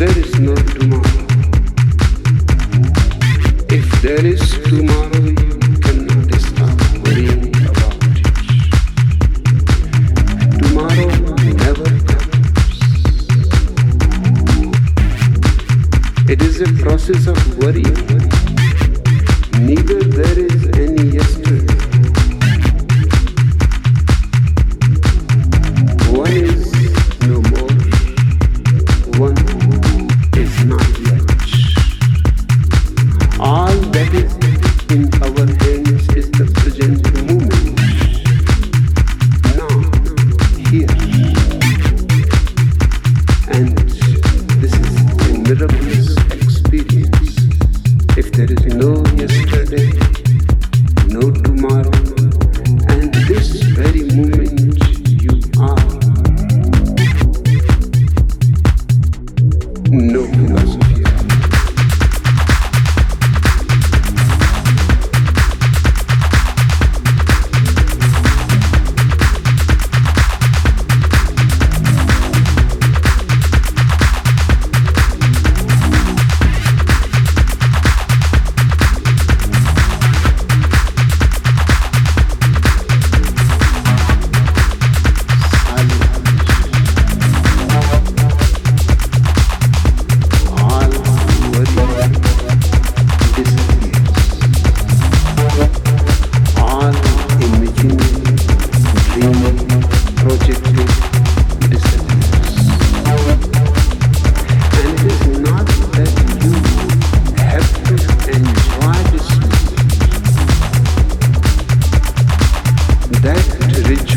there is no tomorrow. If there is tomorrow, you cannot stop worrying about it. Tomorrow never comes. It is a process of worry. If there is no yesterday, no tomorrow,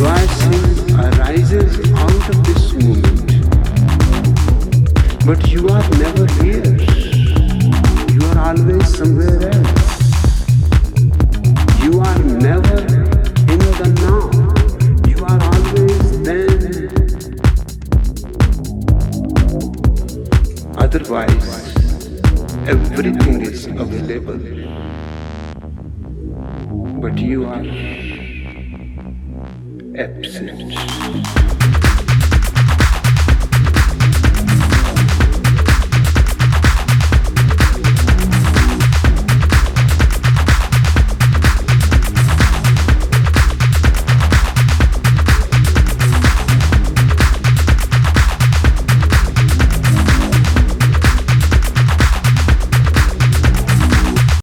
blessing arises out of this moment. But you are never here. You are always somewhere else. You are never in the now. You are always then. Otherwise, everything is available. But you are absence.